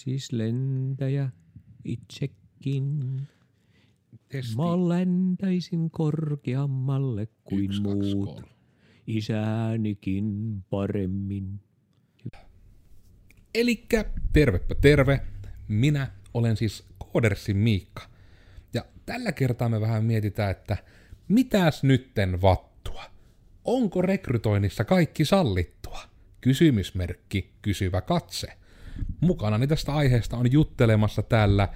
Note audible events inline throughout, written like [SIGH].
siis lentäjä itsekin. Testi. Mä lentäisin korkeammalle kuin Yksi, kaksi, muut. kolme. Isäänikin paremmin. Elikkä tervepä terve. Minä olen siis Koodersin Miikka. Ja tällä kertaa me vähän mietitään, että mitäs nytten vattua? Onko rekrytoinnissa kaikki sallittua? Kysymysmerkki, kysyvä katse. Mukanani tästä aiheesta on juttelemassa täällä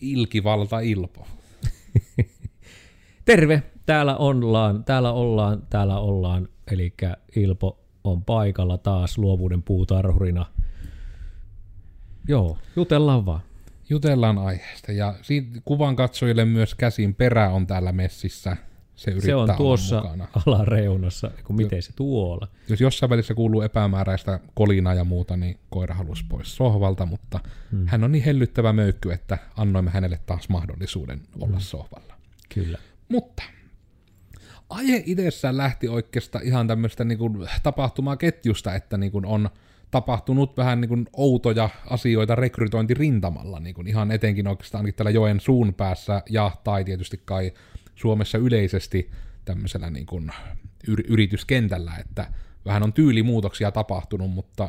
Ilkivalta Ilpo. [LAUGHS] Terve, täällä ollaan, täällä ollaan, täällä ollaan. Eli Ilpo on paikalla taas luovuuden puutarhurina. Joo, jutellaan vaan. Jutellaan aiheesta ja siitä kuvan katsojille myös käsin perä on täällä messissä. Se yrittää Se on tuossa mukana. [LAUGHS] alareunassa, kun miten se tuolla. Jos jossain välissä kuuluu epämääräistä kolinaa ja muuta, niin koira halusi pois sohvalta, mutta hmm. hän on niin hellyttävä möykky, että annoimme hänelle taas mahdollisuuden olla sohvalla. Kyllä. Mutta aihe itsessään lähti oikeastaan ihan tämmöistä niin kuin tapahtumaketjusta, että niin kuin on tapahtunut vähän niin kuin outoja asioita rekrytointirintamalla, niin kuin ihan etenkin oikeastaan ainakin täällä joen suun päässä ja tai tietysti kai Suomessa yleisesti tämmöisellä niin kuin yr- yrityskentällä, että vähän on tyylimuutoksia tapahtunut, mutta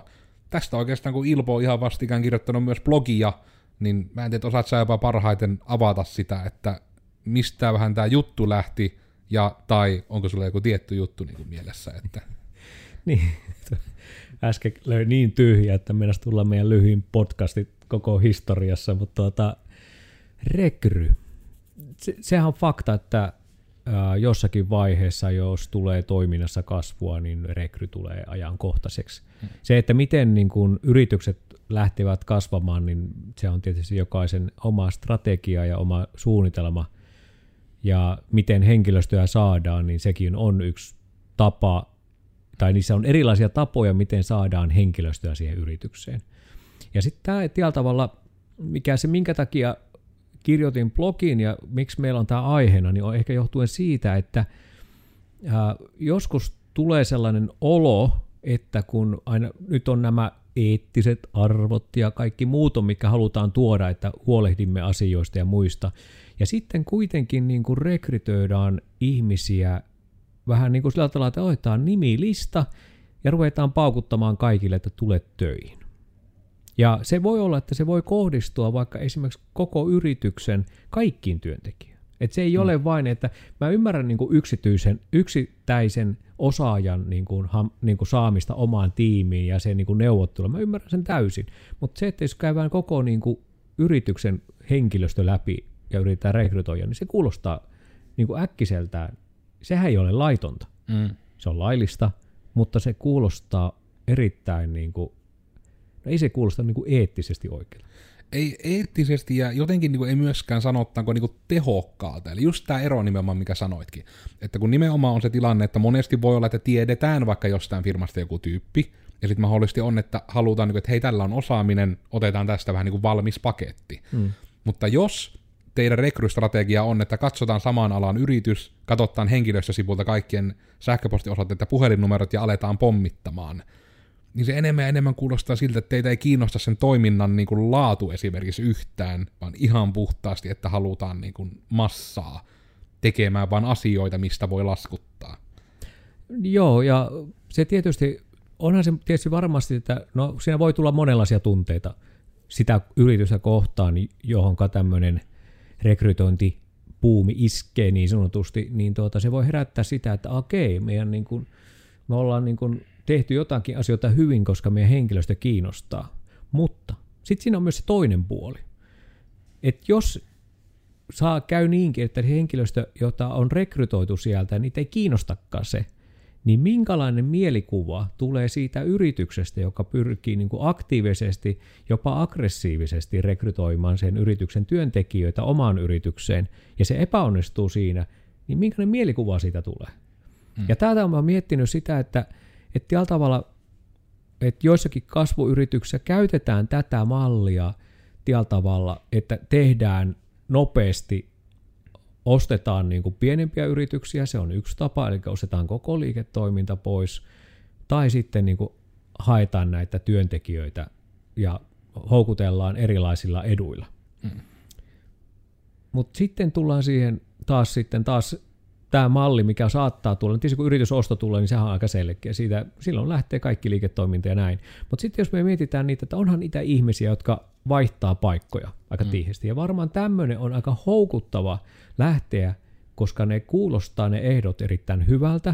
tästä oikeastaan kun Ilpo on ihan vastikään kirjoittanut myös blogia, niin mä en tiedä, osaat sä jopa parhaiten avata sitä, että mistä vähän tämä juttu lähti, ja tai onko sulla joku tietty juttu niin kuin mielessä, että [LAUGHS] Niin, äsken löi niin tyhjä, että meinas tulla meidän lyhyin podcastit koko historiassa, mutta tuota, rekry. Se, sehän on fakta, että ää, jossakin vaiheessa, jos tulee toiminnassa kasvua, niin rekry tulee ajankohtaiseksi. Se, että miten niin kun yritykset lähtevät kasvamaan, niin se on tietysti jokaisen oma strategia ja oma suunnitelma. Ja miten henkilöstöä saadaan, niin sekin on yksi tapa tai niissä on erilaisia tapoja, miten saadaan henkilöstöä siihen yritykseen. Ja sitten tämä tavalla, mikä se, minkä takia kirjoitin blogin ja miksi meillä on tämä aiheena, niin on ehkä johtuen siitä, että ää, joskus tulee sellainen olo, että kun aina nyt on nämä eettiset arvot ja kaikki muut on, mikä halutaan tuoda, että huolehdimme asioista ja muista. Ja sitten kuitenkin niin kuin rekrytöidään ihmisiä vähän niin kuin sillä tavalla, että otetaan nimilista ja ruvetaan paukuttamaan kaikille, että tulet töihin. Ja se voi olla, että se voi kohdistua vaikka esimerkiksi koko yrityksen kaikkiin työntekijöihin. Että se ei mm. ole vain, että mä ymmärrän niin kuin yksityisen, yksittäisen osaajan niin kuin, ham, niin kuin saamista omaan tiimiin ja sen niin kuin neuvottelu, mä ymmärrän sen täysin. Mutta se, että jos käydään koko niin kuin yrityksen henkilöstö läpi ja yritetään rekrytoida, niin se kuulostaa niin kuin äkkiseltään sehän ei ole laitonta. mm. Se on laillista, mutta se kuulostaa erittäin niin kuin, no ei se kuulosta niin kuin eettisesti oikein. ei eettisesti ja jotenkin niin kuin ei myöskään sanottaanko niin kuin tehokkaalta. Eli just tämä ero nimenomaan, mikä sanoitkin. Että kun nimenomaan on se tilanne, että monesti voi olla, että tiedetään vaikka jostain firmasta joku tyyppi, ja sitten mahdollisesti on, että halutaan, niin kuin, että hei, tällä on osaaminen, otetaan tästä vähän niin kuin valmis paketti. Mm. Mutta jos teidän rekrystrategia on, että katsotaan samaan alan yritys, katsotaan henkilöstösivulta kaikkien sähköpostiosoitteet ja puhelinnumerot ja aletaan pommittamaan, niin se enemmän ja enemmän kuulostaa siltä, että teitä ei kiinnosta sen toiminnan niin kuin laatu esimerkiksi yhtään, vaan ihan puhtaasti, että halutaan niin kuin massaa tekemään vain asioita, mistä voi laskuttaa. Joo, ja se tietysti, onhan se tietysti varmasti, että no siinä voi tulla monenlaisia tunteita sitä yritystä kohtaan, johonka tämmöinen rekrytointipuumi iskee niin sanotusti, niin tuota, se voi herättää sitä, että okei, meidän niin kuin, me ollaan niin kuin tehty jotakin asioita hyvin, koska meidän henkilöstö kiinnostaa. Mutta sitten siinä on myös se toinen puoli. Että jos saa käy niinkin, että henkilöstö, jota on rekrytoitu sieltä, niitä ei kiinnostakaan se, niin minkälainen mielikuva tulee siitä yrityksestä, joka pyrkii niin kuin aktiivisesti, jopa aggressiivisesti rekrytoimaan sen yrityksen työntekijöitä omaan yritykseen, ja se epäonnistuu siinä, niin minkälainen mielikuva siitä tulee? Hmm. Ja täältä olen miettinyt sitä, että, että tällä tavalla, että joissakin kasvuyrityksissä käytetään tätä mallia tällä tavalla, että tehdään nopeasti ostetaan niin kuin pienempiä yrityksiä, se on yksi tapa, eli ostetaan koko liiketoiminta pois, tai sitten niin kuin haetaan näitä työntekijöitä ja houkutellaan erilaisilla eduilla. Mm. Mutta sitten tullaan siihen taas sitten taas tämä malli, mikä saattaa tulla, tietysti kun yritysosto tulee, niin sehän on aika selkeä. Siitä, silloin lähtee kaikki liiketoiminta ja näin. Mutta sitten jos me mietitään niitä, että onhan niitä ihmisiä, jotka vaihtaa paikkoja aika mm. tiihisti. Ja varmaan tämmöinen on aika houkuttava lähteä, koska ne kuulostaa ne ehdot erittäin hyvältä,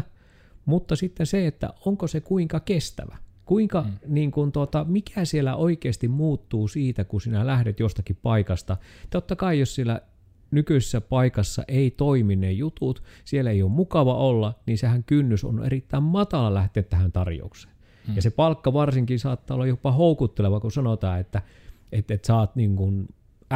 mutta sitten se, että onko se kuinka kestävä. Kuinka, mm. niin kun, tuota, mikä siellä oikeasti muuttuu siitä, kun sinä lähdet jostakin paikasta. Totta kai, jos siellä nykyisessä paikassa ei toimi ne jutut, siellä ei ole mukava olla, niin sehän kynnys on erittäin matala lähteä tähän tarjoukseen. Hmm. Ja se palkka varsinkin saattaa olla jopa houkutteleva, kun sanotaan, että, että, että saat niin kuin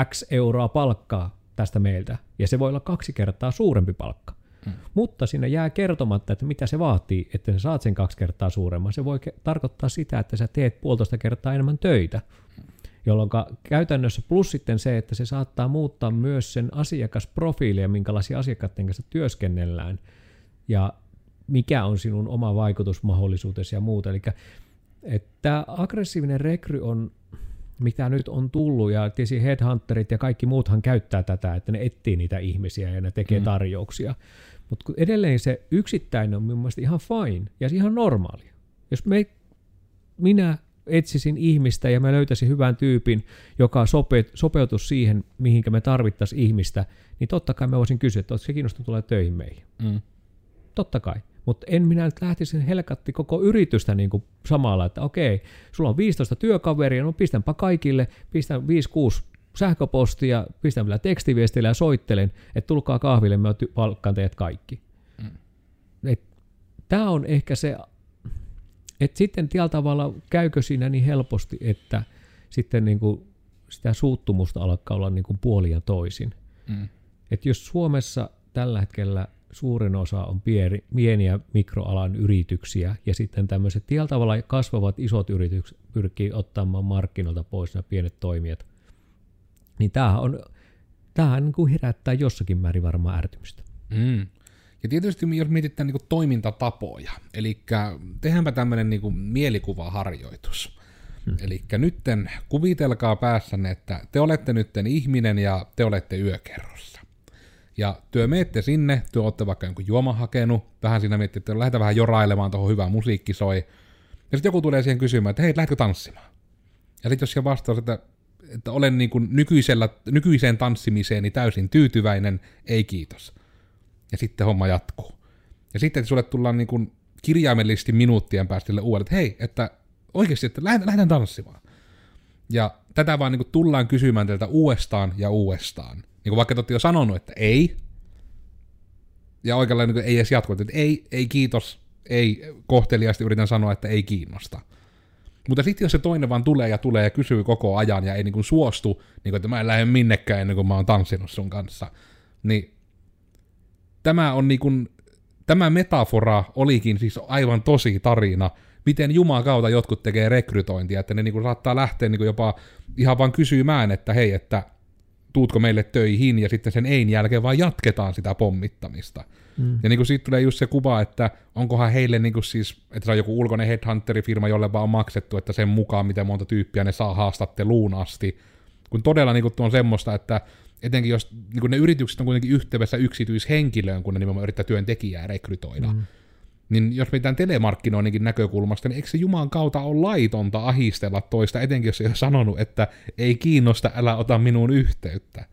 X euroa palkkaa tästä meiltä, ja se voi olla kaksi kertaa suurempi palkka. Hmm. Mutta sinne jää kertomatta, että mitä se vaatii, että sä saat sen kaksi kertaa suuremman. Se voi ke- tarkoittaa sitä, että sä teet puolitoista kertaa enemmän töitä jolloin käytännössä plus sitten se, että se saattaa muuttaa myös sen asiakasprofiilia, minkälaisia asiakkaiden kanssa työskennellään, ja mikä on sinun oma vaikutusmahdollisuutesi ja muuta. Eli että aggressiivinen rekry on, mitä nyt on tullut, ja tietysti headhunterit ja kaikki muuthan käyttää tätä, että ne etsii niitä ihmisiä ja ne tekee mm. tarjouksia. Mutta edelleen se yksittäinen on minun mielestä ihan fine ja ihan normaalia. Jos me, minä etsisin ihmistä ja mä löytäisin hyvän tyypin, joka sope, sopeutus siihen, mihinkä me tarvittaisiin ihmistä, niin totta kai mä voisin kysyä, että se kiinnostunut tulee töihin meihin. Mm. Totta kai. Mutta en minä nyt lähtisi helkatti koko yritystä niin kuin samalla, että okei, sulla on 15 työkaveria, no pistänpä kaikille, pistän 5-6 sähköpostia, pistän vielä tekstiviestillä ja soittelen, että tulkaa kahville, mä palkkaan teidät kaikki. Mm. Tämä on ehkä se et sitten tällä tavalla käykö siinä niin helposti, että sitten niin kuin sitä suuttumusta alkaa olla niin kuin puolia toisin. Mm. Et jos Suomessa tällä hetkellä suurin osa on pieni, pieniä mikroalan yrityksiä ja sitten tämmöiset tällä tavalla kasvavat isot yritykset pyrkii ottamaan markkinoilta pois nämä pienet toimijat, niin tämähän, on, tämähän niin kuin herättää jossakin määrin varmaan ärtymystä. Mm. Ja tietysti jos mietitään niin toimintatapoja, eli tehdäänpä tämmöinen niin mielikuvaharjoitus. Hmm. Eli nytten kuvitelkaa päässänne, että te olette nytten ihminen ja te olette yökerrossa. Ja työ meette sinne, työ olette vaikka jonkun juoma hakenut, vähän siinä miettii, että lähdetään vähän jorailemaan tuohon hyvä musiikki soi. Ja sitten joku tulee siihen kysymään, että hei, lähdetkö tanssimaan? Ja sitten jos siellä vastaus, että, että olen niin kuin nykyisellä, nykyiseen tanssimiseeni täysin tyytyväinen, ei kiitos ja sitten homma jatkuu. Ja sitten sulle tullaan niin kuin kirjaimellisesti minuuttien päästä uudelleen, että hei, että oikeasti, että lähdetään tanssimaan. Ja tätä vaan niin kuin tullaan kysymään teiltä uudestaan ja uudestaan. Niin kuin vaikka te jo sanonut, että ei, ja oikealla niin ei edes jatku, että ei, ei kiitos, ei kohteliaasti yritän sanoa, että ei kiinnosta. Mutta sitten jos se toinen vaan tulee ja tulee ja kysyy koko ajan ja ei niin kuin suostu, niin kuin, että mä en lähde minnekään ennen kuin mä oon tanssinut sun kanssa, niin tämä on niin kuin, tämä metafora olikin siis aivan tosi tarina, miten Juman kautta jotkut tekee rekrytointia, että ne niin kuin saattaa lähteä niin kuin jopa ihan vaan kysymään, että hei, että tuutko meille töihin, ja sitten sen ein jälkeen vaan jatketaan sitä pommittamista. Mm. Ja niin kuin siitä tulee just se kuva, että onkohan heille niin kuin siis, että se on joku ulkoinen headhunterifirma, jolle vaan on maksettu, että sen mukaan, miten monta tyyppiä ne saa haastatteluun asti. Kun todella niin kuin on semmoista, että etenkin jos niin kun ne yritykset on kuitenkin yhteydessä yksityishenkilöön, kun ne nimenomaan yrittää työntekijää rekrytoida, mm. niin jos mitään telemarkkinoinninkin näkökulmasta, niin eikö se Juman kautta ole laitonta ahistella toista, etenkin jos ei ole sanonut, että ei kiinnosta, älä ota minuun yhteyttä.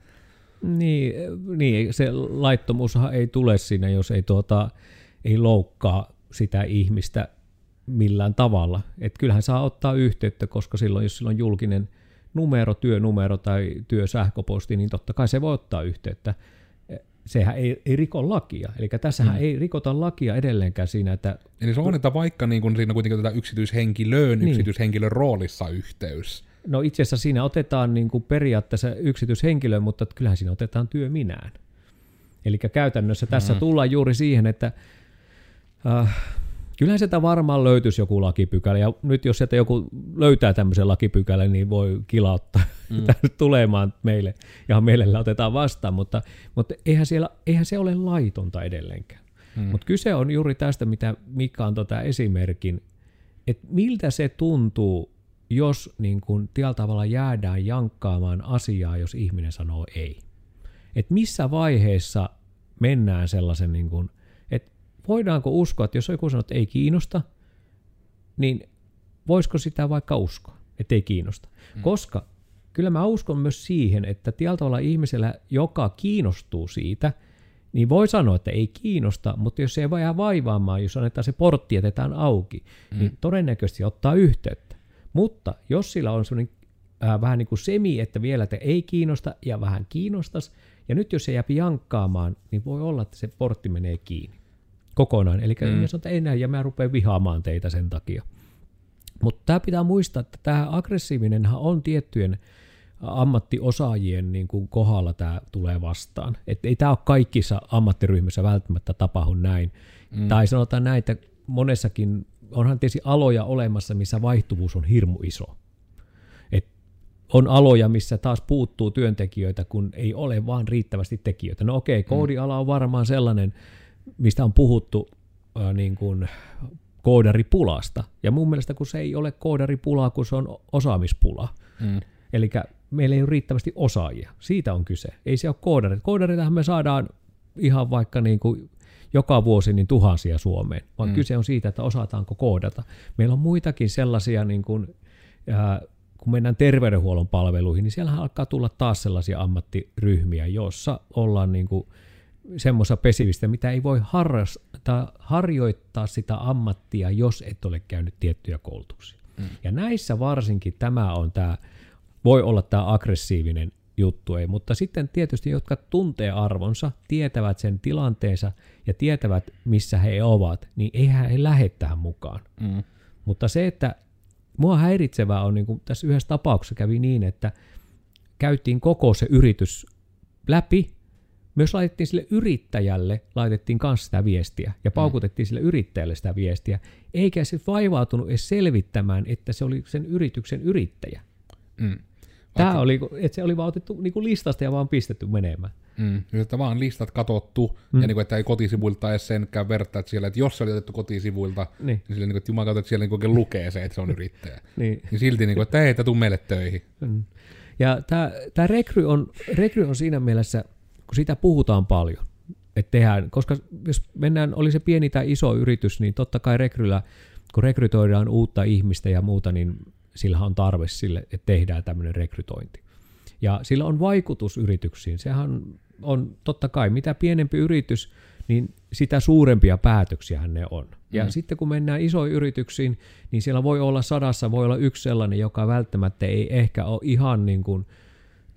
Niin, niin se laittomuushan ei tule siinä, jos ei, tuota, ei loukkaa sitä ihmistä millään tavalla. Et kyllähän saa ottaa yhteyttä, koska silloin, jos sillä on julkinen – numero, työnumero tai työsähköposti, niin totta kai se voi ottaa yhteyttä. Sehän ei, ei riko lakia. Eli tässähän mm. ei rikota lakia edelleenkään siinä, että... Eli se on, että vaikka niin kun siinä kuitenkin tätä yksityishenkilöön, niin. yksityishenkilön roolissa yhteys. No itse asiassa siinä otetaan niin kuin periaatteessa yksityishenkilö, mutta kyllähän siinä otetaan työ minään. Eli käytännössä tässä mm. tullaan juuri siihen, että äh, Kyllähän sieltä varmaan löytyisi joku lakipykälä, ja nyt jos sieltä joku löytää tämmöisen lakipykälän, niin voi kilauttaa mm. [LAUGHS] tulemaan meille, ja meille otetaan vastaan, mutta, mutta eihän, siellä, eihän se ole laitonta edelleenkään. Mm. Mutta kyse on juuri tästä, mitä Mika antoi tämä esimerkin, että miltä se tuntuu, jos niin kuin tällä tavalla jäädään jankkaamaan asiaa, jos ihminen sanoo ei. Et missä vaiheessa mennään sellaisen, niin että voidaanko uskoa, että jos joku sanoo, että ei kiinnosta, niin voisiko sitä vaikka uskoa, että ei kiinnosta. Mm. Koska kyllä mä uskon myös siihen, että tavalla ihmisellä, joka kiinnostuu siitä, niin voi sanoa, että ei kiinnosta, mutta jos se ei jää vaivaamaan, jos annetaan se portti jätetään auki, mm. niin todennäköisesti ottaa yhteyttä. Mutta jos sillä on sellainen äh, vähän niin kuin semi, että vielä te ei kiinnosta ja vähän kiinnostas, ja nyt jos se jää jankkaamaan, niin voi olla, että se portti menee kiinni kokonaan. Eli mm. sanoo, että ei näin, ja mä rupean vihaamaan teitä sen takia. Mutta tämä pitää muistaa, että tämä aggressiivinenhan on tiettyjen ammattiosaajien niin kuin kohdalla tämä tulee vastaan. Et ei tämä ole kaikissa ammattiryhmissä välttämättä tapahdu näin. Mm. Tai sanotaan näin, että monessakin, onhan tietysti aloja olemassa, missä vaihtuvuus on hirmu iso. Et on aloja, missä taas puuttuu työntekijöitä, kun ei ole vaan riittävästi tekijöitä. No okei, okay, koodiala on varmaan sellainen, mistä on puhuttu äh, niin kuin koodaripulasta. Ja mun mielestä kun se ei ole koodaripulaa, kun se on osaamispula. Mm. Eli meillä ei ole riittävästi osaajia. Siitä on kyse. Ei se ole koodarit. Koodaritahan me saadaan ihan vaikka niin kuin joka vuosi niin tuhansia Suomeen, vaan mm. kyse on siitä, että osataanko koodata. Meillä on muitakin sellaisia, niin kuin, äh, kun mennään terveydenhuollon palveluihin, niin siellä alkaa tulla taas sellaisia ammattiryhmiä, joissa ollaan niin kuin, semmoista pesivistä, mitä ei voi harrastaa, harjoittaa sitä ammattia, jos et ole käynyt tiettyjä koulutuksia. Mm. Ja näissä varsinkin tämä on tämä, voi olla tämä aggressiivinen juttu, ei, mutta sitten tietysti, jotka tuntee arvonsa, tietävät sen tilanteensa ja tietävät, missä he ovat, niin eihän he lähde tähän mukaan. Mm. Mutta se, että mua häiritsevää on, niin kuin tässä yhdessä tapauksessa kävi niin, että käytiin koko se yritys läpi, myös laitettiin sille yrittäjälle, laitettiin kanssa sitä viestiä ja paukutettiin mm. sille yrittäjälle sitä viestiä, eikä se vaivautunut edes selvittämään, että se oli sen yrityksen yrittäjä. Mm. Tämä oli, että se oli vaan otettu niin kuin listasta ja vaan pistetty menemään. Mm, että vaan listat katottu, mm. ja niin kuin, että ei kotisivuilta edes senkään vertaa, että, siellä, että jos se oli otettu kotisivuilta, niin, niin sille, niin kuin, että että siellä niin kuin lukee se, että se on yrittäjä. [LAUGHS] niin. niin silti, niin kuin, että ei, että tuu meille töihin. Mm. Ja tämä, tämä rekry, on, rekry on siinä mielessä, kun siitä puhutaan paljon, että tehdään, koska jos mennään, oli se pieni tai iso yritys, niin totta kai rekryllä, kun rekrytoidaan uutta ihmistä ja muuta, niin sillä on tarve sille, että tehdään tämmöinen rekrytointi. Ja sillä on vaikutus yrityksiin. Sehän on totta kai, mitä pienempi yritys, niin sitä suurempia päätöksiä ne on. Ja mm. sitten kun mennään isoihin yrityksiin, niin siellä voi olla sadassa, voi olla yksi sellainen, joka välttämättä ei ehkä ole ihan niin kuin,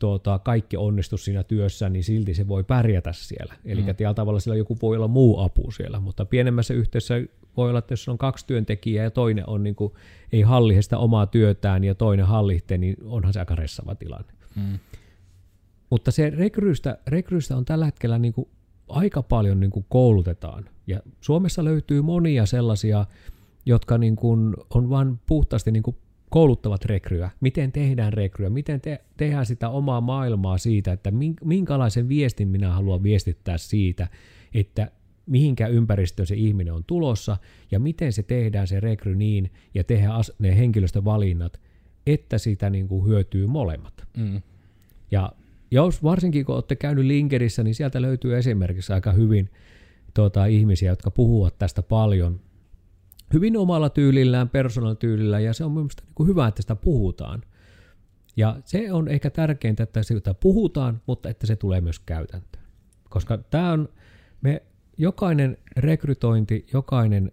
tuota, kaikki onnistu siinä työssä, niin silti se voi pärjätä siellä. Eli mm. tavalla sillä joku voi olla muu apu siellä, mutta pienemmässä yhteydessä voi olla, että jos on kaksi työntekijää ja toinen on niin kuin, ei hallihe sitä omaa työtään ja toinen hallitte, niin onhan se aika ressava tilanne. Mm. Mutta se rekryistä, rekryistä on tällä hetkellä niin kuin aika paljon niin kuin koulutetaan. Ja Suomessa löytyy monia sellaisia, jotka niin kuin on vain puhtaasti niin kuin kouluttavat rekryä, miten tehdään rekryä, miten te, tehdään sitä omaa maailmaa siitä, että minkälaisen viestin minä haluan viestittää siitä, että mihinkä ympäristöön se ihminen on tulossa ja miten se tehdään se rekry niin ja tehdään ne henkilöstövalinnat, että sitä niin kuin hyötyy molemmat. Mm. Ja jos varsinkin kun olette käynyt Linkerissä, niin sieltä löytyy esimerkiksi aika hyvin tuota, ihmisiä, jotka puhuvat tästä paljon, hyvin omalla tyylillään, persoonaltyylillä, ja se on mielestäni niin hyvä, että sitä puhutaan. Ja se on ehkä tärkeintä, että sitä puhutaan, mutta että se tulee myös käytäntöön. Koska tämä on, me jokainen rekrytointi, jokainen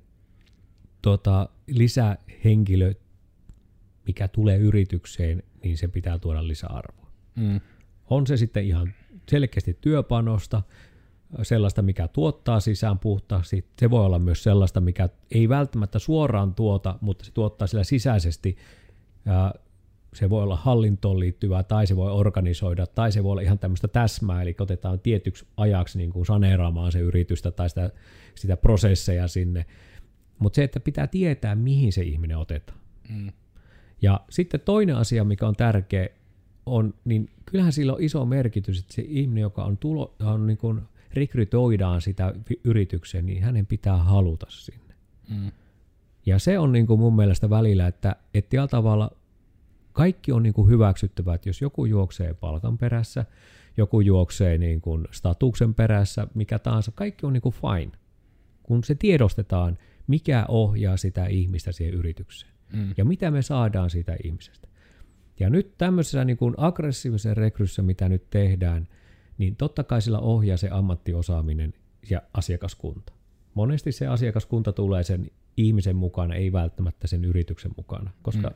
tota, lisähenkilö, mikä tulee yritykseen, niin se pitää tuoda lisäarvoa. Mm. On se sitten ihan selkeästi työpanosta, sellaista, mikä tuottaa sisään puhtaasti. Se voi olla myös sellaista, mikä ei välttämättä suoraan tuota, mutta se tuottaa sillä sisäisesti. Ja se voi olla hallintoon liittyvää, tai se voi organisoida, tai se voi olla ihan tämmöistä täsmää, eli otetaan tietyksi ajaksi niin kuin saneeraamaan se yritystä tai sitä, sitä prosesseja sinne. Mutta se, että pitää tietää, mihin se ihminen otetaan. Mm. Ja sitten toinen asia, mikä on tärkeä, on, niin kyllähän sillä on iso merkitys, että se ihminen, joka on, tulo, on niin kuin rekrytoidaan sitä yritykseen, niin hänen pitää haluta sinne. Mm. Ja se on niin kuin mun mielestä välillä, että, että tavalla kaikki on niin kuin hyväksyttävää, että jos joku juoksee palkan perässä, joku juoksee niin kuin statuksen perässä, mikä tahansa, kaikki on niin kuin fine. Kun se tiedostetaan, mikä ohjaa sitä ihmistä siihen yritykseen mm. ja mitä me saadaan siitä ihmisestä. Ja nyt tämmöisessä niin kuin aggressiivisen rekryssä, mitä nyt tehdään, niin totta kai sillä ohjaa se ammattiosaaminen ja asiakaskunta. Monesti se asiakaskunta tulee sen ihmisen mukana, ei välttämättä sen yrityksen mukana, koska mm.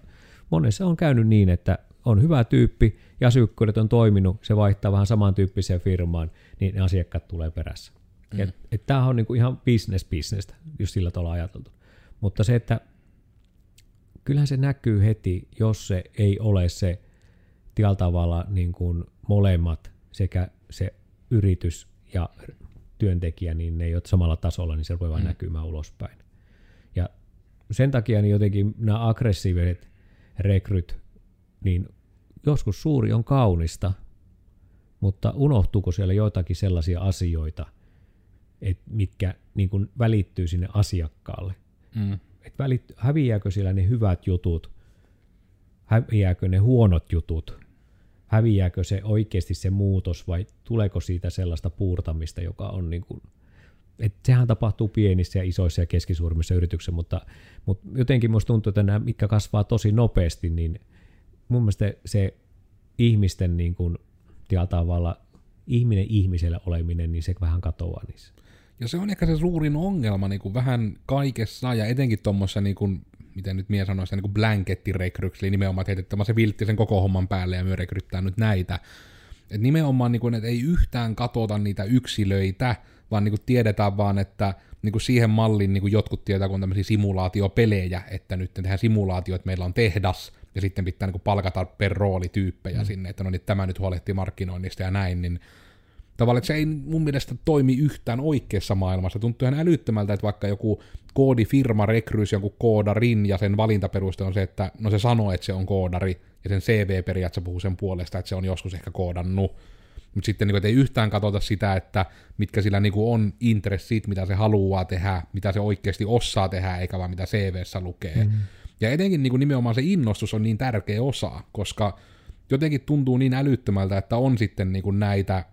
monessa on käynyt niin, että on hyvä tyyppi ja asiakkuudet on toiminut, se vaihtaa vähän samantyyppiseen firmaan, niin ne asiakkaat tulee perässä. Mm. Et, et tämähän on niinku ihan business businessta, jos sillä tavalla ajateltu. Mutta se, että kyllähän se näkyy heti, jos se ei ole se tällä tavalla niin kuin molemmat sekä se yritys ja työntekijä, niin ne ei ole samalla tasolla, niin se voi vaan mm. näkymään ulospäin. Ja sen takia niin jotenkin nämä aggressiiviset rekryt, niin joskus suuri on kaunista, mutta unohtuuko siellä joitakin sellaisia asioita, että mitkä niin kuin välittyy sinne asiakkaalle. Mm. Et välit, häviääkö siellä ne hyvät jutut, häviääkö ne huonot jutut, häviääkö se oikeasti se muutos vai tuleeko siitä sellaista puurtamista, joka on niin kuin, että sehän tapahtuu pienissä ja isoissa ja keskisuurimmissa yrityksissä, mutta, mutta jotenkin minusta tuntuu, että nämä, mitkä kasvaa tosi nopeasti, niin mun mielestä se ihmisten niin kuin, tavalla ihminen ihmisellä oleminen, niin se vähän katoaa niissä. Ja se on ehkä se suurin ongelma niin kuin vähän kaikessa, ja etenkin tuommoissa, niin kuin, miten nyt mies sanoi, niin blankettirekryksi, eli nimenomaan, että heitetään se viltti sen koko homman päälle ja myö rekryttää nyt näitä. Et nimenomaan, niin kuin, että ei yhtään katota niitä yksilöitä, vaan niin kuin tiedetään vaan, että niin kuin siihen malliin niin kuin jotkut tietää, kun on tämmöisiä simulaatiopelejä, että nyt tehdään simulaatio, että meillä on tehdas, ja sitten pitää niin kuin palkata per rooli tyyppejä mm. sinne, että no niin tämä nyt huolehtii markkinoinnista ja näin, niin tavallaan, että se ei mun mielestä toimi yhtään oikeassa maailmassa. Tuntuu ihan älyttömältä, että vaikka joku koodifirma rekryisi jonkun koodarin ja sen valintaperuste on se, että no se sanoo, että se on koodari ja sen CV periaatteessa puhuu sen puolesta, että se on joskus ehkä koodannut. Mutta sitten niin kuin, ei yhtään katsota sitä, että mitkä sillä niin kuin on intressit, mitä se haluaa tehdä, mitä se oikeasti osaa tehdä, eikä vaan mitä CVssä lukee. Mm-hmm. Ja etenkin niin kuin nimenomaan se innostus on niin tärkeä osa, koska jotenkin tuntuu niin älyttömältä, että on sitten niin kuin näitä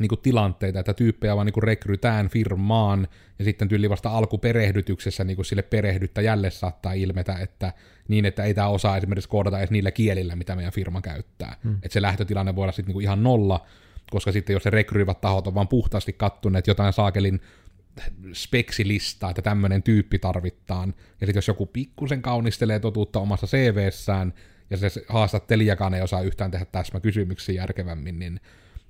niin kuin tilanteita, että tyyppejä vaan niin kuin rekrytään firmaan, ja sitten tyyli vasta alkuperehdytyksessä niin kuin sille perehdyttäjälle saattaa ilmetä, että niin, että ei tämä osaa esimerkiksi koodata edes niillä kielillä, mitä meidän firma käyttää. Hmm. Että se lähtötilanne voi olla sitten niin kuin ihan nolla, koska sitten jos se rekryivät tahot on vaan puhtaasti kattuneet jotain saakelin speksilistaa, että tämmöinen tyyppi tarvittaan, ja sitten jos joku pikkusen kaunistelee totuutta omassa CV-ssään, ja se haastattelijakaan ei osaa yhtään tehdä täsmäkysymyksiä järkevämmin, niin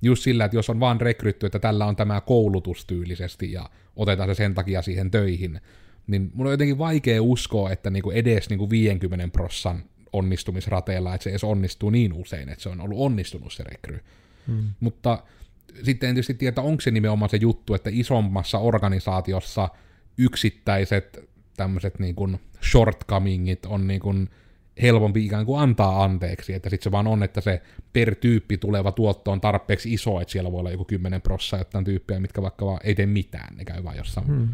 just sillä, että jos on vaan rekrytty, että tällä on tämä koulutus tyylisesti ja otetaan se sen takia siihen töihin, niin mun on jotenkin vaikea uskoa, että niinku edes niinku 50 prossan onnistumisrateella, että se edes onnistuu niin usein, että se on ollut onnistunut se rekry. Hmm. Mutta sitten en tietysti tiedä, onko se nimenomaan se juttu, että isommassa organisaatiossa yksittäiset tämmöiset niin kuin shortcomingit on niin kuin helpompi ikään kuin antaa anteeksi, että sitten se vaan on, että se per tyyppi tuleva tuotto on tarpeeksi iso, että siellä voi olla joku 10 prossaa jotain tyyppejä, mitkä vaikka vaan ei tee mitään, ne käy vaan jossain hmm.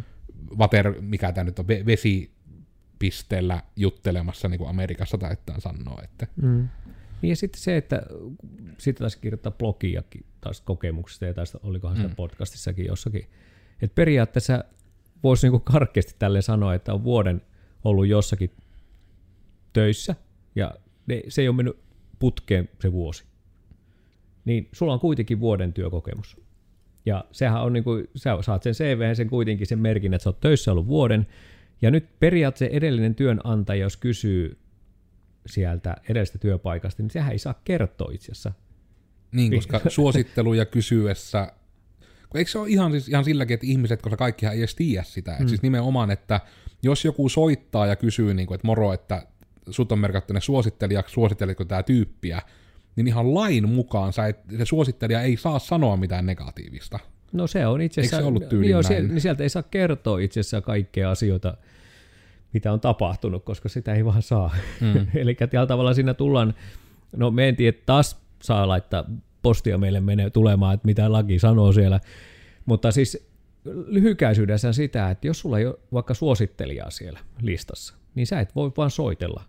vater, mikä tämä nyt on, vesipisteellä juttelemassa, niin kuin Amerikassa taittaa sanoa. Että. Hmm. Niin ja sitten se, että sitten taisi kirjoittaa blogiakin taas kokemuksista, ja tästä olikohan sitä mm. podcastissakin jossakin, että periaatteessa voisi niinku karkeasti tälle sanoa, että on vuoden ollut jossakin töissä, ja ne, se ei ole mennyt putkeen se vuosi. Niin sulla on kuitenkin vuoden työkokemus. Ja sehän on niin kuin, sä saat sen CV, sen kuitenkin sen merkin, että sä oot töissä ollut vuoden, ja nyt periaatteessa edellinen työnantaja, jos kysyy sieltä edellisestä työpaikasta, niin sehän ei saa kertoa itse asiassa. Niin, koska suositteluja kysyessä, kun eikö se ole ihan, siis, ihan silläkin, että ihmiset, koska kaikkihan ei edes tiedä sitä, mm. että siis nimenomaan, että jos joku soittaa ja kysyy, niin kuin, että moro, että sut on merkattu ne suosittelijaksi, suosittelitko tämä tyyppiä, niin ihan lain mukaan sä et, se suosittelija ei saa sanoa mitään negatiivista. No se on itse asiassa... Eikö se ollut tyyli niin, niin sieltä ei saa kertoa itse asiassa kaikkea asioita, mitä on tapahtunut, koska sitä ei vaan saa. Mm. [LAUGHS] Eli tällä tavalla siinä tullaan, no me en tiedä, taas saa laittaa postia meille menee tulemaan, että mitä laki sanoo siellä, mutta siis lyhykäisyydessä sitä, että jos sulla ei ole vaikka suosittelijaa siellä listassa, niin sä et voi vaan soitella.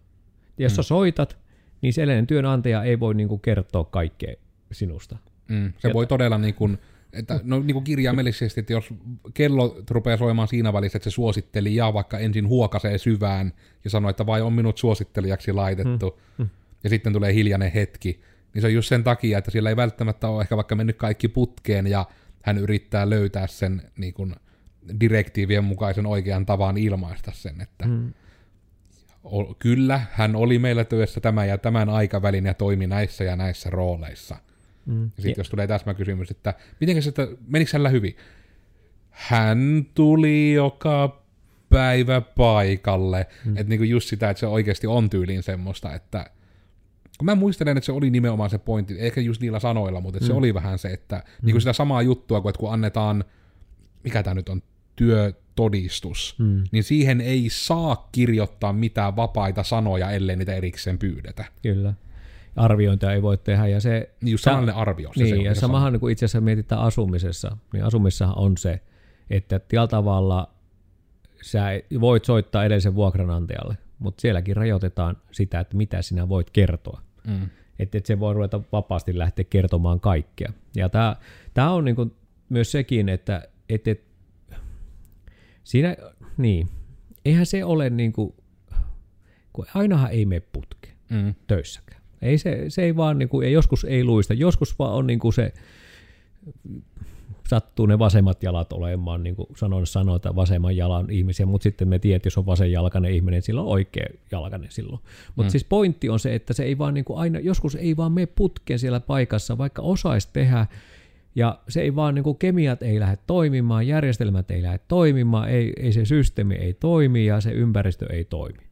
Ja jos mm. sä soitat, niin se edellinen työnantaja ei voi niin kuin kertoa kaikkea sinusta. Mm, se Ja- voi todella niin kuin, että, no niin kuin kirjaimellisesti, että jos kello rupeaa soimaan siinä välissä, että se suositteli ja vaikka ensin huokasee syvään ja sanoo, että vai on minut suosittelijaksi laitettu, Mm. ja sitten tulee hiljainen hetki, niin se on just sen takia, että sillä ei välttämättä ole ehkä vaikka mennyt kaikki putkeen, ja hän yrittää löytää sen niin kuin, direktiivien mukaisen oikean tavan ilmaista sen, että Mm. O- kyllä, hän oli meillä työssä tämän ja tämän aikavälin ja toimi näissä ja näissä rooleissa. Mm. Ja sitten jos tulee täsmäkysymys, että miten se, että menikö hänellä hyvin? Hän tuli joka päivä paikalle. Mm. Että niinku just sitä, että se oikeasti on tyyliin semmoista, että kun mä muistelen, että se oli nimenomaan se pointti, ehkä just niillä sanoilla, mutta mm. se oli vähän se, että mm. niinku sitä samaa juttua, kuin että kun annetaan, mikä tämä nyt on, työtodistus, Mm. niin siihen ei saa kirjoittaa mitään vapaita sanoja, ellei niitä erikseen pyydetä. Kyllä. Arviointia ei voi tehdä ja se... Niin just sanallinen arvio. Se, niin, se on ja samahan niin kuin itse asiassa mietitään asumisessa, niin asumissahan on se, että tällä tavalla sä voit soittaa edellisen vuokranantajalle, mutta sielläkin rajoitetaan sitä, että mitä sinä voit kertoa. Mm. Että et se voi ruveta vapaasti lähteä kertomaan kaikkea. Ja tämä on niinku myös sekin, että et, et, siinä, niin, eihän se ole niinku, kun ainahan ei mene putkeen Mm. töissäkään. Ei se, se ei vaan, niinku, ja joskus ei luista, joskus vaan on niinku se, sattuu ne vasemmat jalat olemaan, niin kuin sanoin, sanotaan, vasemman jalan ihmisiä, mutta sitten me tiedät, jos on vasenjalkainen ihminen, sillä on oikea jalkainen silloin. Mutta mm. siis pointti on se, että se ei vaan niin kuin aina, joskus ei vaan mene putkeen siellä paikassa, vaikka osaisi tehdä, ja se ei vaan, niin kuin kemiat ei lähde toimimaan, järjestelmät ei lähde toimimaan, ei, ei se systeemi ei toimi ja se ympäristö ei toimi.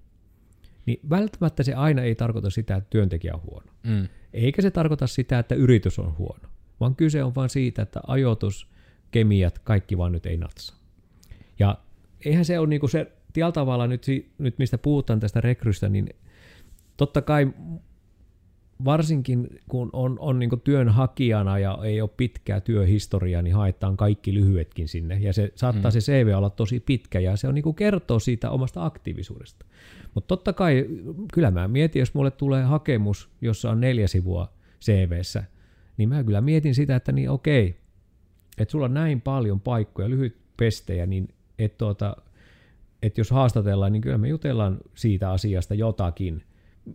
Niin välttämättä se aina ei tarkoita sitä, että työntekijä on huono. Mm. Eikä se tarkoita sitä, että yritys on huono, vaan kyse on vain siitä, että ajoitus, kemiat, kaikki vaan nyt ei natsa. Ja eihän se ole niinku se, tällä tavalla nyt, nyt mistä puhutaan tästä rekrystä, niin totta kai varsinkin kun on, on niinku työnhakijana ja ei ole pitkää työhistoriaa, niin haetaan kaikki lyhyetkin sinne. Ja se saattaa mm. se CV olla tosi pitkä ja se on niinku kertoo siitä omasta aktiivisuudesta. Mutta totta kai, kyllä mä mietin, jos mulle tulee hakemus, jossa on neljä sivua CVssä, niin mä kyllä mietin sitä, että niin okei, että sulla on näin paljon paikkoja, lyhyt pestejä, niin että tuota, et jos haastatellaan, niin kyllä me jutellaan siitä asiasta jotakin,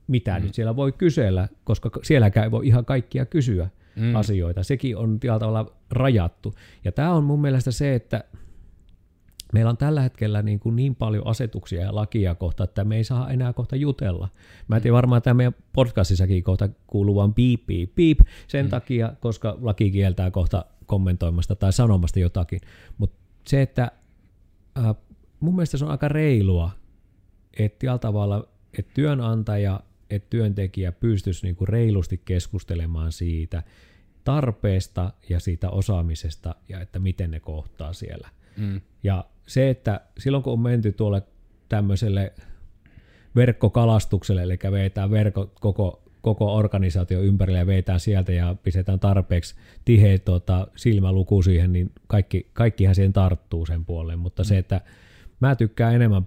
mitä mm. nyt siellä voi kysellä, koska sielläkään ei voi ihan kaikkia kysyä Mm. asioita. Sekin on tällä tavalla rajattu. Ja tämä on mun mielestä se, että meillä on tällä hetkellä niin, kuin niin paljon asetuksia ja lakia kohta, että me ei saa enää kohta jutella. Mä en tiedä varmaan tämä meidän podcastissakin kohta kuuluu vaan piip, piip, piip sen mm. takia, koska laki kieltää kohta kommentoimasta tai sanomasta jotakin. Mutta se, että äh, mun mielestä se on aika reilua, että tavalla, että työnantaja, että työntekijä pystyisi niinku reilusti keskustelemaan siitä tarpeesta ja siitä osaamisesta ja että miten ne kohtaa siellä. Mm. Ja se, että silloin kun on menty tuolle tämmöiselle verkkokalastukselle, eli vetää verkko koko, koko organisaatio ympärille ja vetään sieltä ja pistetään tarpeeksi tiheä tuota, silmäluku siihen, niin kaikki, kaikkihan siihen tarttuu sen puoleen. Mutta mm. se, että mä tykkään enemmän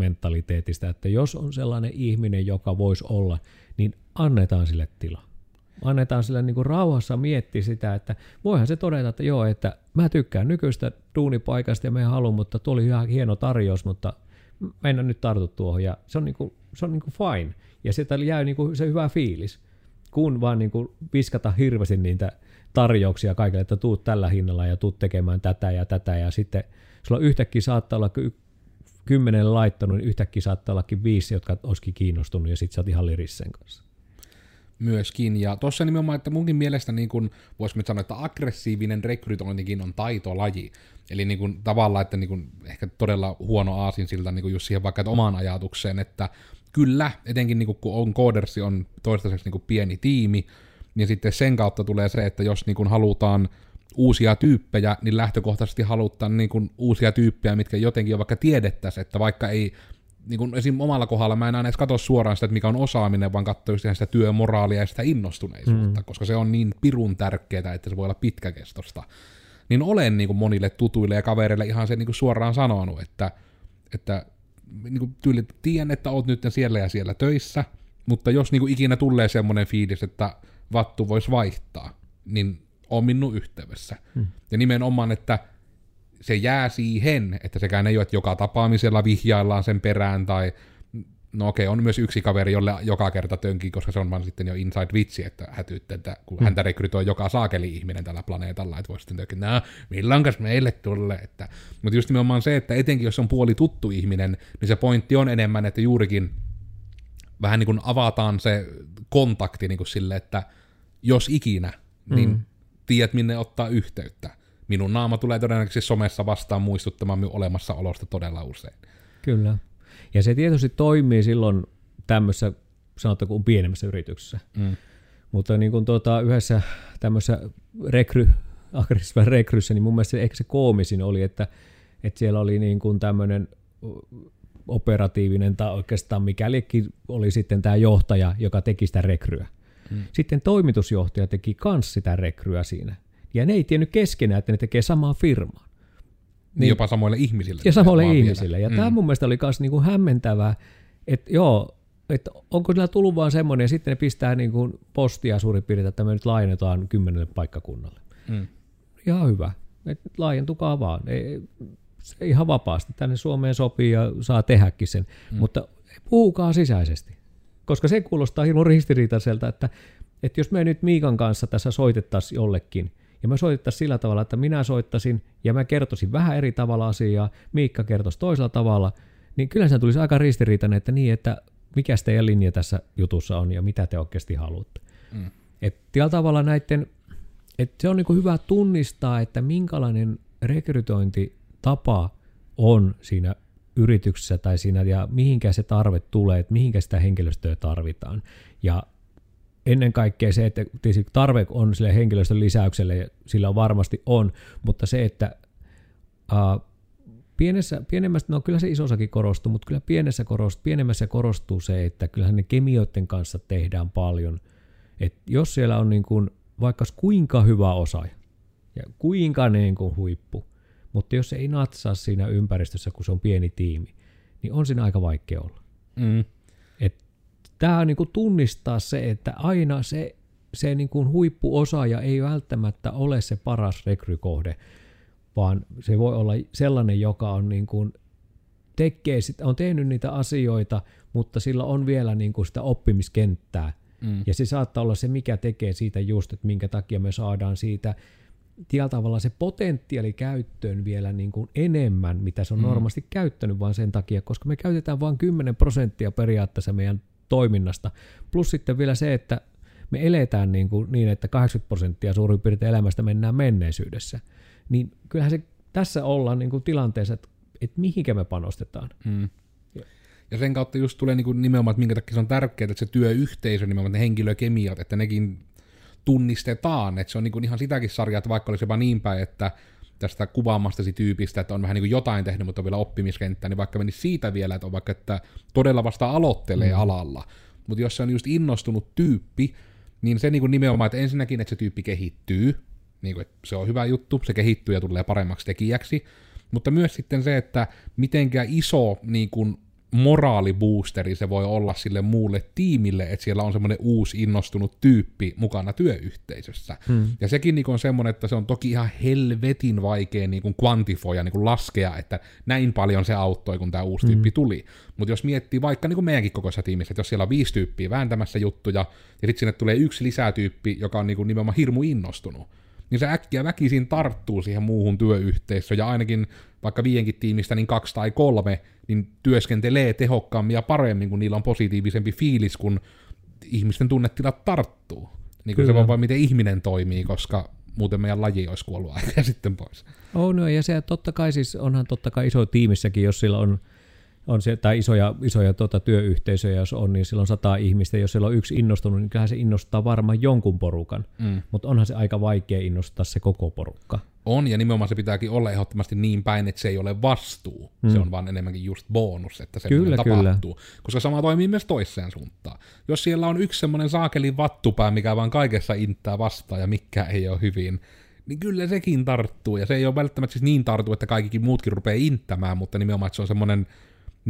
perhokalastusmentaliteetistä, että jos on sellainen ihminen, joka voisi olla, niin annetaan sille tila. Annetaan sille niin kuin rauhassa miettiä sitä, että voihan se todeta, että joo, että mä tykkään nykyistä duunipaikasta ja me haluan, mutta tuo oli ihan hieno tarjous, mutta mä en nyt tartu tuohon ja se on, niin kuin, se on niin kuin fine. Ja sieltä jää niin kuin se hyvä fiilis, kun vaan niin kuin viskata hirveästi niitä tarjouksia kaikille, että tuut tällä hinnalla ja tuut tekemään tätä ja tätä ja sitten sulla yhtäkkiä saattaa olla kymmenen laittanut, niin yhtäkkiä saattaa ollakin viisi, jotka olisikin kiinnostunut ja sitten sä oot ihan liris sen kanssa. myöskin. Ja tuossa nimenomaan, että munkin mielestä niin kun, voisi nyt sanoa, että aggressiivinen rekrytointikin on taitolaji. Eli niin kun, tavallaan, että niin kun, ehkä todella huono aasinsilta niin kun just siihen vaikka omaan ajatukseen, että kyllä, etenkin niin kun, kun on koodersi on toistaiseksi niin pieni tiimi, niin sitten sen kautta tulee se, että jos niin kun halutaan uusia tyyppejä, niin lähtökohtaisesti halutaan niin kun, uusia tyyppejä, mitkä jotenkin jo vaikka tiedettäisiin, että vaikka ei niin kun esim. omalla kohdalla mä en aina edes katso suoraan sitä, että mikä on osaaminen, vaan katso just ihan sitä työmoraalia ja sitä innostuneisuutta, mm. koska se on niin pirun tärkeää, että se voi olla pitkäkestosta. Niin olen niin kuin monille tutuille ja kavereille ihan sen niin kuin suoraan sanonut, että, että niin kuin tyyli, tiedän, että oot nyt siellä ja siellä töissä, mutta jos niin kuin ikinä tulee semmoinen fiilis, että vattu voisi vaihtaa, niin on minun yhteydessä. Hmm. Ja nimenomaan, että se jää siihen, että sekään ei ole, että joka tapaamisella vihjaillaan sen perään, tai no okei, on myös yksi kaveri, jolle joka kerta tönki, koska se on vaan sitten jo inside vitsi, että hätyytte, että kun hmm. häntä rekrytoi joka saakeli ihminen tällä planeetalla, että voi sitten tönki, no, milloinkas meille tulee, että, mutta just nimenomaan se, että etenkin jos on puoli tuttu ihminen, niin se pointti on enemmän, että juurikin vähän niin kuin avataan se kontakti niin kuin sille, että jos ikinä, niin mm. Tiedät minne ottaa yhteyttä. Minun naama tulee todennäköisesti somessa vastaan muistuttamaan minun olemassaolosta todella usein. Kyllä. Ja se tietysti toimii silloin tämmöisessä, sanottakoon pienemmässä yrityksessä. Mm. Mutta niin kuin tuota, yhdessä tämmöisessä rekry, aggressiivisessa rekryssä, niin mun mielestä ehkä se koomisin oli, että, että siellä oli niin kuin tämmöinen operatiivinen tai oikeastaan mikälikin oli sitten tämä johtaja, joka teki sitä rekryä. Hmm. Sitten toimitusjohtaja teki myös sitä rekryä siinä. Ja ne ei tiennyt keskenään, että ne tekee samaa firmaa. Niin, jopa samoille ihmisille. Ja samoille ihmisille. Vielä. Ja mm. tämä mun mielestä oli myös niinku hämmentävää, että joo, että onko niillä tullut vaan semmoinen, ja sitten ne pistää niinku postia suurin piirtein, että me nyt laajennetaan kymmenelle paikkakunnalle. Mm. Ihan hyvä. Et laajentukaa vaan. Ei, se ihan vapaasti. Tänne Suomeen sopii ja saa tehdäkin sen, mm. mutta puhukaa sisäisesti. Koska se kuulostaa hirveän ristiriitaiselta, että, että jos me nyt Miikan kanssa tässä soitettaisiin jollekin, ja me soitettaisiin sillä tavalla, että minä soittasin ja mä kertoisin vähän eri tavalla asiaa, Miikka kertoisi toisella tavalla, niin kyllä se tulisi aika ristiriitainen, että niin, että mikä teidän linja tässä jutussa on ja mitä te oikeasti haluatte. Mm. Että tällä tavalla näiden, että se on niin hyvä tunnistaa, että minkälainen rekrytointitapa on siinä yrityksessä tai siinä ja mihinkä se tarve tulee, että mihinkä sitä henkilöstöä tarvitaan. Ja ennen kaikkea se, että tarve on sille henkilöstön lisäykselle, sillä varmasti on, mutta se, että uh, pienessä, pienemmästä, no kyllä se isosakin korostuu, mutta kyllä pienessä korostuu, pienemmässä korostuu se, että kyllähän ne kemioiden kanssa tehdään paljon. Et jos siellä on niin kuin, vaikka kuinka hyvä osaaja ja kuinka niin kuin huippu, mutta jos se ei natsaa siinä ympäristössä, kun se on pieni tiimi, niin on siinä aika vaikea olla. Mm. Tämä on niin kuin tunnistaa se, että aina se, se niin kuin huippuosaaja ei välttämättä ole se paras rekrykohde, vaan se voi olla sellainen, joka on niin kuin tekee, on tehnyt niitä asioita, mutta sillä on vielä niin kuin sitä oppimiskenttää. Mm. Ja se saattaa olla se, mikä tekee siitä just, että minkä takia me saadaan siitä tietyllä tavalla se potentiaali käyttöön vielä niin kuin enemmän, mitä se on mm. normaalisti käyttänyt vaan sen takia, koska me käytetään vain 10 prosenttia periaatteessa meidän toiminnasta. Plus sitten vielä se, että me eletään niin, kuin niin että 80 prosenttia suurin piirtein elämästä mennään menneisyydessä. Niin kyllähän se tässä ollaan niin kuin tilanteessa, että, että mihinkä me panostetaan. Mm. Ja sen kautta just tulee niin kuin nimenomaan, että minkä takia se on tärkeää, että se työyhteisö, nimenomaan ne henkilökemiat, että nekin tunnistetaan, että se on niin kuin ihan sitäkin sarjaa, että vaikka olisi jopa niin päin, että tästä kuvaamastasi tyypistä, että on vähän niin kuin jotain tehnyt, mutta on vielä oppimiskenttä, niin vaikka menisi siitä vielä, että on vaikka, että todella vasta aloittelee mm. alalla, mutta jos se on just innostunut tyyppi, niin se niin kuin nimenomaan, että ensinnäkin, että se tyyppi kehittyy, niin kuin, että se on hyvä juttu, se kehittyy ja tulee paremmaksi tekijäksi, mutta myös sitten se, että mitenkä iso niin kuin, moraaliboosteri se voi olla sille muulle tiimille, että siellä on semmoinen uusi innostunut tyyppi mukana työyhteisössä. Hmm. Ja sekin niin on semmoinen, että se on toki ihan helvetin vaikea niin kuin kvantifoida, niin kuin laskea, että näin paljon se auttoi, kun tämä uusi hmm. tyyppi tuli. Mutta jos miettii vaikka niin kuin meidänkin kokoisessa tiimissä, että jos siellä on viisi tyyppiä vääntämässä juttuja, ja sitten sinne tulee yksi lisätyyppi, joka on niin kuin nimenomaan hirmu innostunut, niin se äkkiä väkisin tarttuu siihen muuhun työyhteisöön, ja ainakin vaikka viienkin tiimistä niin kaksi tai kolme, niin työskentelee tehokkaammin ja paremmin, kun niillä on positiivisempi fiilis, kun ihmisten tunnetilat tarttuu. Niin kuin se on vain miten ihminen toimii, koska muuten meidän laji olisi kuollut [LAUGHS] aika sitten pois. On, no, ja se totta kai siis onhan totta kai iso tiimissäkin, jos sillä on on se, tai isoja, isoja tuota, työyhteisöjä, jos on, niin silloin sata ihmistä. Jos siellä on yksi innostunut, niin kyllähän se innostaa varmaan jonkun porukan. Mm. Mutta onhan se aika vaikea innostaa se koko porukka. On, ja nimenomaan se pitääkin olla ehdottomasti niin päin, että se ei ole vastuu. Mm. Se on vaan enemmänkin just bonus, että se kyllä, tapahtuu. Kyllä. Koska sama toimii myös toiseen suuntaan. Jos siellä on yksi semmoinen saakeli vattupää, mikä vaan kaikessa inttää vastaan ja mikä ei ole hyvin, niin kyllä sekin tarttuu. Ja se ei ole välttämättä siis niin tarttu, että kaikki muutkin rupeaa inttämään, mutta nimenomaan, että se on semmoinen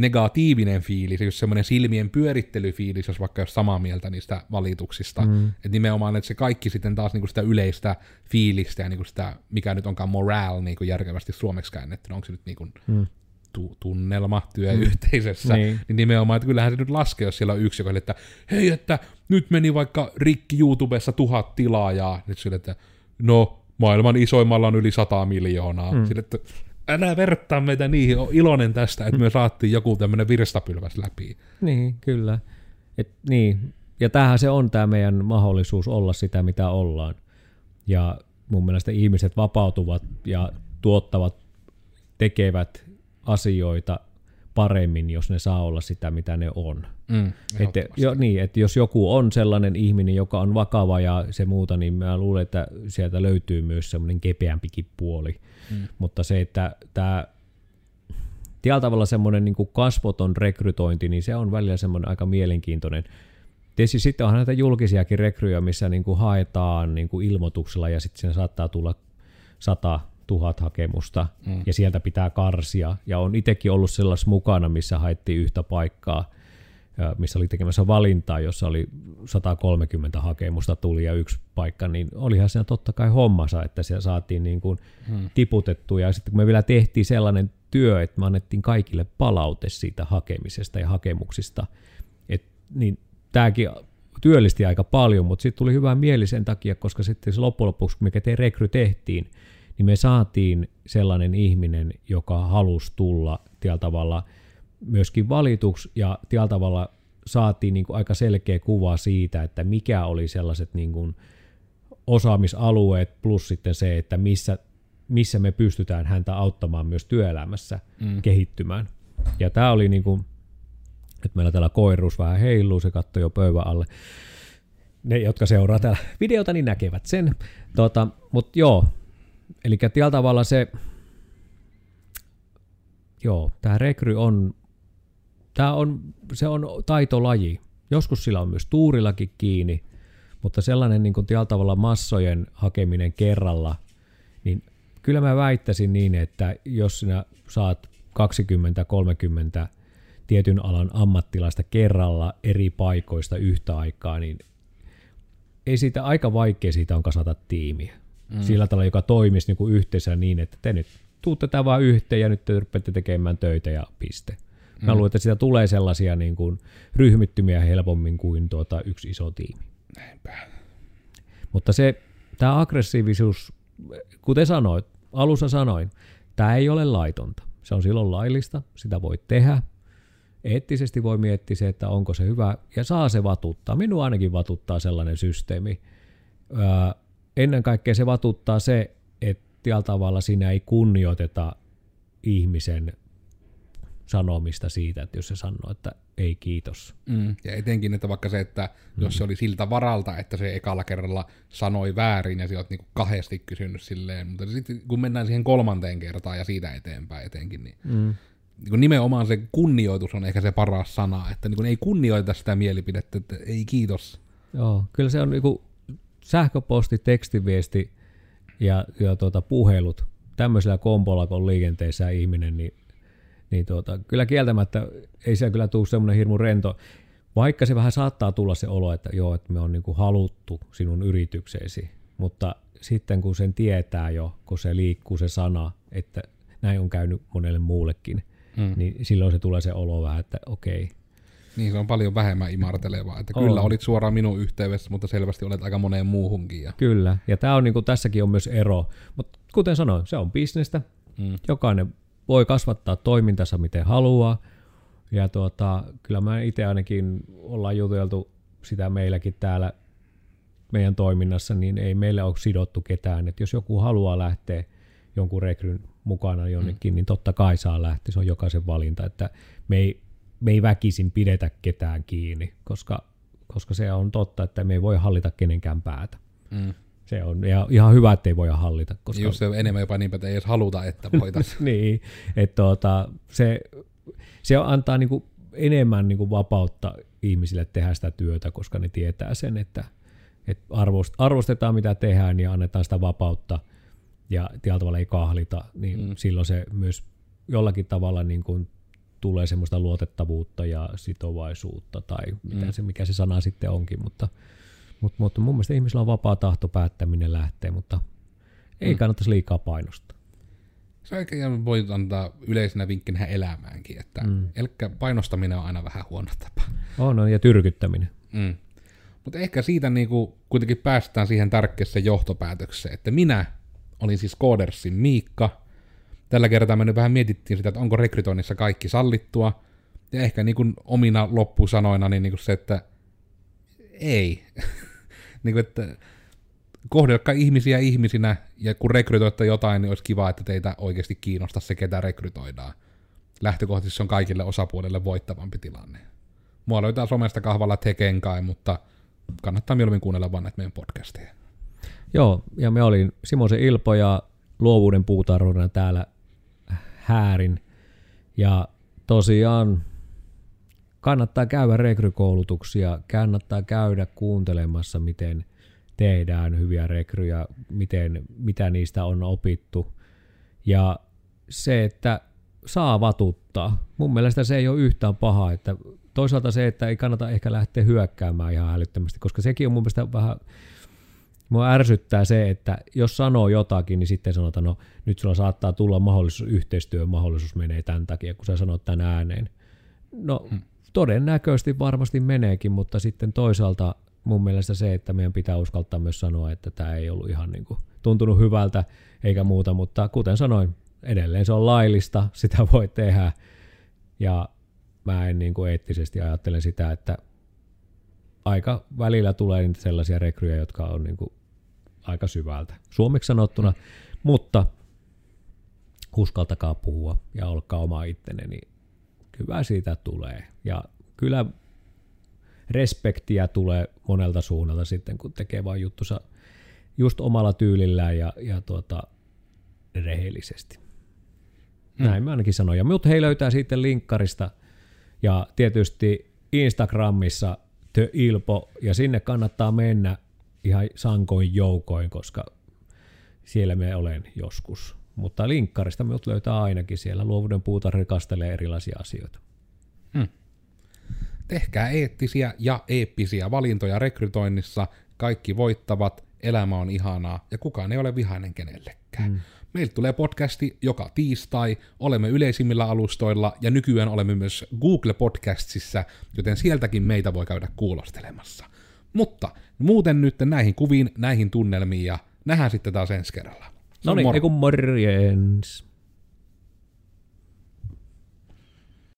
negatiivinen fiilis, just semmoinen silmien pyörittelyfiilis, jos vaikka jos samaa mieltä niistä valituksista. Mm. Että nimenomaan, että se kaikki sitten taas niinku sitä yleistä fiilistä ja niinku sitä, mikä nyt onkaan morale niinku järkevästi suomeksi käännetty, onko se nyt niinku mm tu- tunnelma työyhteisössä, mm. niin. niin nimenomaan, että kyllähän se nyt laskee, jos siellä on yksi, joka että hei, että nyt meni vaikka rikki YouTubessa tuhat tilaajaa, nyt sille, että no, maailman isoimmalla on yli sata miljoonaa. Mm. Sille, että älä vertaa meitä niihin, on iloinen tästä, että me saatiin joku tämmöinen virstapylväs läpi. Niin, kyllä. Et, niin. Ja tämähän se on tämä meidän mahdollisuus olla sitä, mitä ollaan. Ja mun mielestä ihmiset vapautuvat ja tuottavat, tekevät asioita paremmin, jos ne saa olla sitä, mitä ne on. Mm, että, jo, niin, että jos joku on sellainen ihminen, joka on vakava ja se muuta, niin mä luulen, että sieltä löytyy myös semmoinen kepeämpikin puoli. Mm. Mutta se, että tämä tällä tavalla semmoinen niin kasvoton rekrytointi, niin se on välillä semmoinen aika mielenkiintoinen. Tietysti sitten onhan näitä julkisiakin rekryjä, missä niin kuin haetaan niin kuin ilmoituksella ja sitten siinä saattaa tulla sata tuhat hakemusta mm. ja sieltä pitää karsia. Ja on itsekin ollut sellaisessa mukana, missä haettiin yhtä paikkaa, missä oli tekemässä valintaa, jossa oli 130 hakemusta tuli ja yksi paikka, niin olihan siinä totta kai hommansa, että se saatiin niin kuin hmm. tiputettua. Ja sitten kun me vielä tehtiin sellainen työ, että me annettiin kaikille palaute siitä hakemisesta ja hakemuksista, et, niin tämäkin työllisti aika paljon, mutta sitten tuli hyvä mieli sen takia, koska sitten se loppujen lopuksi, kun me rekry tehtiin, niin me saatiin sellainen ihminen, joka halusi tulla tällä tavalla myöskin valituksi ja tällä tavalla saatiin niin kuin aika selkeä kuva siitä, että mikä oli sellaiset niin kuin osaamisalueet plus sitten se, että missä, missä me pystytään häntä auttamaan myös työelämässä mm. kehittymään. Ja tämä oli niin kuin, että meillä täällä koiruus vähän heiluu, se katsoi jo pöydän alle. Ne, jotka seuraa täällä videota, niin näkevät sen. Tota, Mutta joo, Eli tällä tavalla se, joo, tämä rekry on, tämä on, se on taitolaji. Joskus sillä on myös tuurillakin kiinni, mutta sellainen niin tällä tavalla massojen hakeminen kerralla, niin kyllä mä väittäisin niin, että jos sinä saat 20-30 tietyn alan ammattilaista kerralla eri paikoista yhtä aikaa, niin ei siitä aika vaikea siitä on kasata tiimiä mm. sillä tavalla, joka toimisi niin kuin yhteisö niin, että te nyt tuutte tätä vaan yhteen ja nyt te rupeatte tekemään töitä ja piste. Mm. Mä luulen, että siitä tulee sellaisia niin kuin ryhmittymiä helpommin kuin tuota yksi iso tiimi. Näinpä. Mutta se, tämä aggressiivisuus, kuten sanoit, alussa sanoin, tämä ei ole laitonta. Se on silloin laillista, sitä voi tehdä. Eettisesti voi miettiä se, että onko se hyvä, ja saa se vatuttaa. Minua ainakin vatuttaa sellainen systeemi ennen kaikkea se vatuttaa se, että tällä tavalla siinä ei kunnioiteta ihmisen sanomista siitä, että jos se sanoo, että ei kiitos. Mm. Ja etenkin, että vaikka se, että mm. jos se oli siltä varalta, että se ekalla kerralla sanoi väärin ja sä oot niinku kahdesti kysynyt silleen, mutta sitten kun mennään siihen kolmanteen kertaan ja siitä eteenpäin etenkin, niin mm. niin nimenomaan se kunnioitus on ehkä se paras sana, että niin ei kunnioita sitä mielipidettä, että ei kiitos. Joo, kyllä se on niinku sähköposti, tekstiviesti ja, ja tuota, puhelut tämmöisellä kompolla, kun on liikenteessä ihminen, niin, niin tuota, kyllä kieltämättä ei siellä kyllä tule semmoinen hirmu rento, vaikka se vähän saattaa tulla se olo, että joo, että me on niin kuin haluttu sinun yritykseesi, mutta sitten kun sen tietää jo, kun se liikkuu se sana, että näin on käynyt monelle muullekin, hmm. niin silloin se tulee se olo vähän, että okei, niin se on paljon vähemmän imartelevaa. Että on. kyllä olit suoraan minun yhteydessä, mutta selvästi olet aika moneen muuhunkin. Ja... Kyllä, ja tämä on, niin kuin, tässäkin on myös ero. Mutta kuten sanoin, se on bisnestä. Mm. Jokainen voi kasvattaa toimintansa miten haluaa. Ja tuota, kyllä mä itse ainakin ollaan juteltu sitä meilläkin täällä meidän toiminnassa, niin ei meille ole sidottu ketään. Että jos joku haluaa lähteä jonkun rekryn mukana jonnekin, mm. niin totta kai saa lähteä. Se on jokaisen valinta. Että me ei me ei väkisin pidetä ketään kiinni, koska, koska se on totta, että me ei voi hallita kenenkään päätä. Mm. Se on ja ihan hyvä, että ei voi hallita. Koska... Just se on enemmän jopa niin, että ei edes haluta, että [LAUGHS] voitaisiin. niin, että tuota, se, se antaa niinku enemmän niinku vapautta ihmisille tehdä sitä työtä, koska ne tietää sen, että, että arvostetaan mitä tehdään ja annetaan sitä vapautta ja tällä tavalla ei kahlita, niin mm. silloin se myös jollakin tavalla niin kuin tulee semmoista luotettavuutta ja sitovaisuutta tai mitä Mm. se, mikä se sana sitten onkin, mutta, mutta, mutta mun mielestä ihmisillä on vapaa tahto päättää, minne lähtee, mutta ei Mm. kannattaisi liikaa painostaa. Se oikein voi antaa yleisenä vinkkinä elämäänkin, että Mm. elkkä painostaminen on aina vähän huono tapa. On, on ja tyrkyttäminen. Mm. Mutta ehkä siitä niinku kuitenkin päästään siihen tärkeäseen johtopäätökseen, että minä olin siis Codersin Miikka. Tällä kertaa me nyt vähän mietittiin sitä, että onko rekrytoinnissa kaikki sallittua. Ja ehkä niinku omina loppusanoina niin niinku se, että ei. [LAUGHS] niinku, että kohdelkaa ihmisiä ihmisinä, ja kun rekrytoitte jotain, niin olisi kiva, että teitä oikeasti kiinnostaa se, ketä rekrytoidaan. Lähtökohtaisesti se on kaikille osapuolille voittavampi tilanne. Mua löytää somesta kahvalla Tekenkai, mutta kannattaa mieluummin kuunnella vaan näitä meidän podcasteja. Joo, ja me olin Simosen Ilpo ja luovuuden puutarhurina täällä häärin. Ja tosiaan kannattaa käydä rekrykoulutuksia, kannattaa käydä kuuntelemassa, miten tehdään hyviä rekryjä, miten, mitä niistä on opittu. Ja se, että saa vatuttaa. Mun mielestä se ei ole yhtään paha, että toisaalta se, että ei kannata ehkä lähteä hyökkäämään ihan älyttömästi, koska sekin on mun mielestä vähän Mua ärsyttää se, että jos sanoo jotakin, niin sitten sanotaan, no nyt sulla saattaa tulla mahdollisuus, yhteistyön mahdollisuus menee tämän takia, kun sä sanot tämän ääneen. No Hmm. todennäköisesti varmasti meneekin, mutta sitten toisaalta mun mielestä se, että meidän pitää uskaltaa myös sanoa, että tämä ei ollut ihan niin kuin tuntunut hyvältä eikä muuta, mutta kuten sanoin, edelleen se on laillista, [LAUGHS] sitä voi tehdä ja mä en niin kuin eettisesti ajattele sitä, että aika välillä tulee niitä sellaisia rekryjä, jotka on niin kuin aika syvältä, suomeksi sanottuna, mutta uskaltakaa puhua ja olkaa oma ittenne, niin hyvä siitä tulee. Ja kyllä respektiä tulee monelta suunnalta sitten, kun tekee vain juttusa just omalla tyylillään ja, ja tuota, rehellisesti. Mm. Näin mä ainakin sanoin. Ja mut hei löytää sitten linkkarista ja tietysti Instagramissa The Ilpo, ja sinne kannattaa mennä ihan sankoin joukoin, koska siellä me olen joskus. Mutta linkkarista minut löytää ainakin siellä. Luovuuden puuta rikastelee erilaisia asioita. Tehkää eettisiä ja eeppisiä valintoja rekrytoinnissa, kaikki voittavat, elämä on ihanaa ja kukaan ei ole vihainen kenellekään. Mm. Meiltä tulee podcasti joka tiistai, olemme yleisimmillä alustoilla ja nykyään olemme myös Google Podcastsissa, joten sieltäkin meitä voi käydä kuulostelemassa. Mutta muuten nyt näihin kuviin, näihin tunnelmiin ja nähdään sitten taas ensi kerralla. No niin, kun morjens.